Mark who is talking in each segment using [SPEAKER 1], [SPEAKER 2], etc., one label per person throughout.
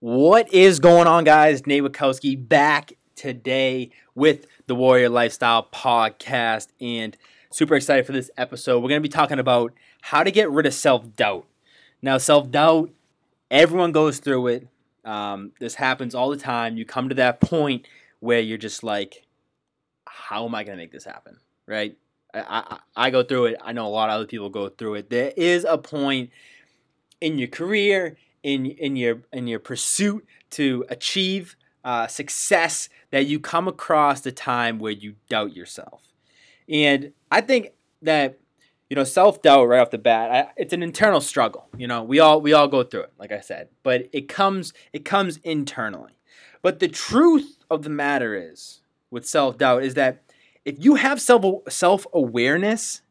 [SPEAKER 1] What is going on, guys? Nate Wachowski back today with the Warrior Lifestyle Podcast and super excited for this episode. We're going to be talking about how to get rid of self doubt. Now, self doubt, everyone goes through it. Um, this happens all the time. You come to that point where you're just like, how am I going to make this happen? Right? I, I, I go through it. I know a lot of other people go through it. There is a point in your career in in your in your pursuit to achieve uh, success that you come across the time where you doubt yourself. And I think that you know self doubt right off the bat, I, it's an internal struggle. You know, we all we all go through it, like I said, but it comes it comes internally. But the truth of the matter is, with self doubt, is that if you have self self awareness,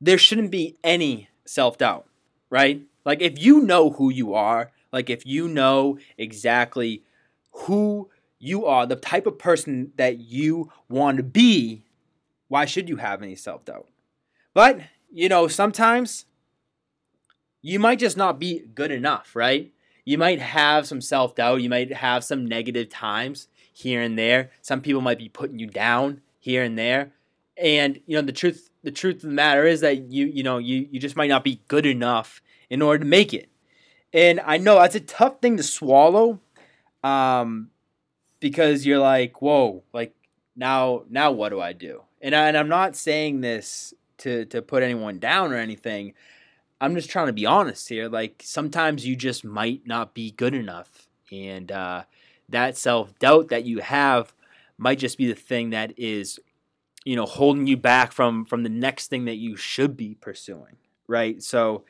[SPEAKER 1] there shouldn't be any self doubt, right? Like if you know who you are, like if you know exactly who you are, the type of person that you want to be, why should you have any self doubt? But, you know, sometimes you might just not be good enough, right? You might have some self doubt. You might have some negative times here and there. Some people might be putting you down here and there. And, you know, the truth the truth of the matter is that you, you know, you, you just might not be good enough in order to make it. And I know that's a tough thing to swallow um, because you're like, whoa, like now, now what do I do? And, I, and I'm not saying this to, to put anyone down or anything. I'm just trying to be honest here. Like sometimes you just might not be good enough. And uh, that self doubt that you have might just be the thing that is, you know, holding you back from from the next thing that you should be pursuing. Right. So,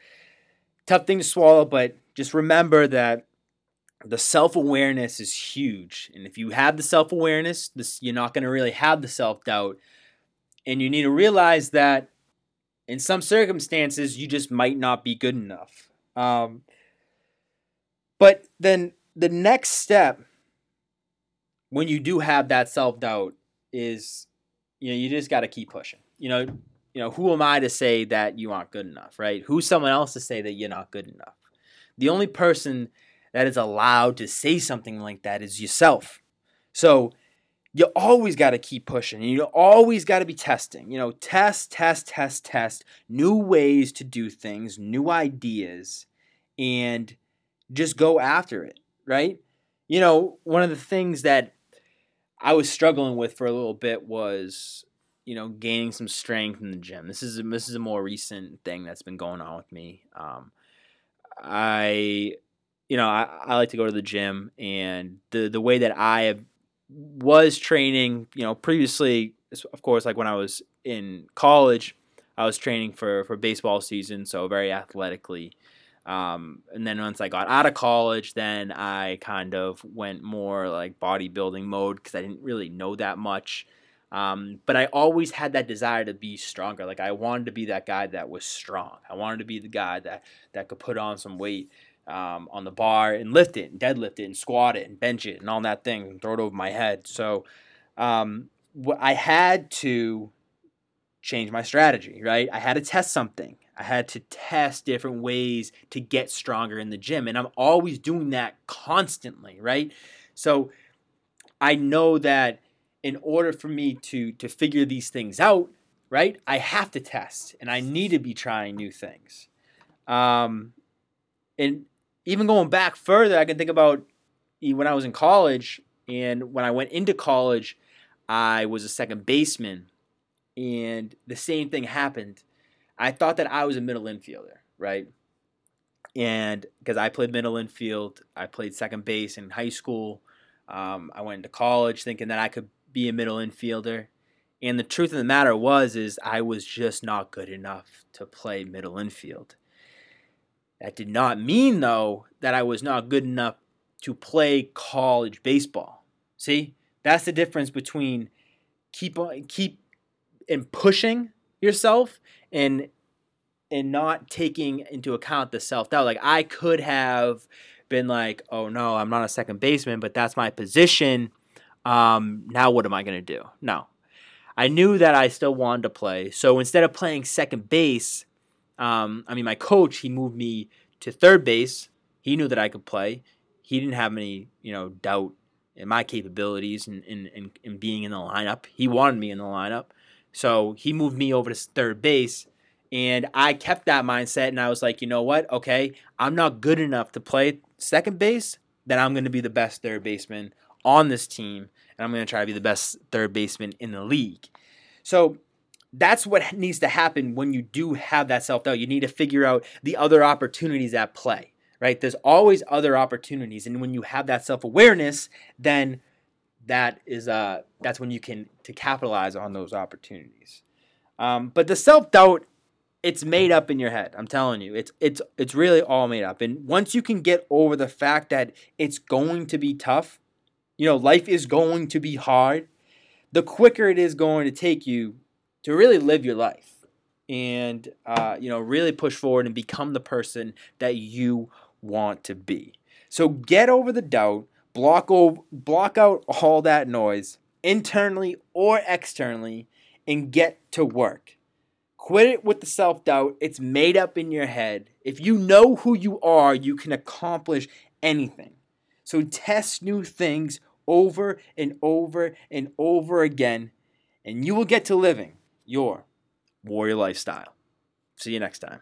[SPEAKER 1] tough thing to swallow, but just remember that the self awareness is huge. And if you have the self awareness, this you're not going to really have the self doubt. And you need to realize that in some circumstances, you just might not be good enough. Um, but then the next step, when you do have that self doubt, is you know you just got to keep pushing. You know, you know who am I to say that you aren't good enough, right? Who's someone else to say that you're not good enough? The only person that is allowed to say something like that is yourself. So you always got to keep pushing. You always got to be testing. You know, test, test, test, test new ways to do things, new ideas, and just go after it, right? You know, one of the things that I was struggling with for a little bit was, you know, gaining some strength in the gym. This is a, this is a more recent thing that's been going on with me. Um, I, you know, I, I like to go to the gym, and the the way that I was training, you know, previously, of course, like when I was in college, I was training for for baseball season, so very athletically. Um, and then once I got out of college, then I kind of went more like bodybuilding mode because I didn't really know that much. Um, but I always had that desire to be stronger. Like I wanted to be that guy that was strong. I wanted to be the guy that that could put on some weight um, on the bar and lift it, and deadlift it, and squat it, and bench it, and all that thing, and throw it over my head. So um, I had to change my strategy. Right? I had to test something. I had to test different ways to get stronger in the gym, and I'm always doing that constantly. Right? So I know that in order for me to to figure these things out, right? I have to test, and I need to be trying new things. Um, and even going back further, I can think about when I was in college, and when I went into college, I was a second baseman, and the same thing happened. I thought that I was a middle infielder, right? And because I played middle infield, I played second base in high school. Um, I went into college thinking that I could be a middle infielder. And the truth of the matter was is I was just not good enough to play middle infield. That did not mean though that I was not good enough to play college baseball. See? That's the difference between keep on keep and pushing yourself and and not taking into account the self-doubt. Like I could have been like, "Oh no, I'm not a second baseman, but that's my position." um, now what am I to do? No. I knew that I still wanted to play. So instead of playing second base, um, I mean, my coach, he moved me to third base. He knew that I could play. he didn't have any, you know, doubt in my capabilities and in, in, in, being in the lineup. He wanted me in the lineup. So he moved me over to third base. And I kept that mindset and I was like, you know what? Okay, I'm not good enough to play second base, then I'm going to be the best third baseman on this team. And I'm going to try to be the best third baseman in the league. So that's what needs to happen when you do have that self doubt. You need to figure out the other opportunities at play, right? There's always other opportunities, and when you have that self awareness, then that is uh that's when you can to capitalize on those opportunities. Um, but the self doubt, it's made up in your head. I'm telling you, it's it's it's really all made up. And once you can get over the fact that it's going to be tough, you know, life is going to be hard. The quicker it is going to take you to really live your life and uh, you know really push forward and become the person that you want to be. So get over the doubt, block over, block out all that noise internally or externally, and get to work. Quit it with the self doubt. It's made up in your head. If you know who you are, you can accomplish anything. So test new things over and over and over again, and you will get to living your warrior lifestyle. See you next time.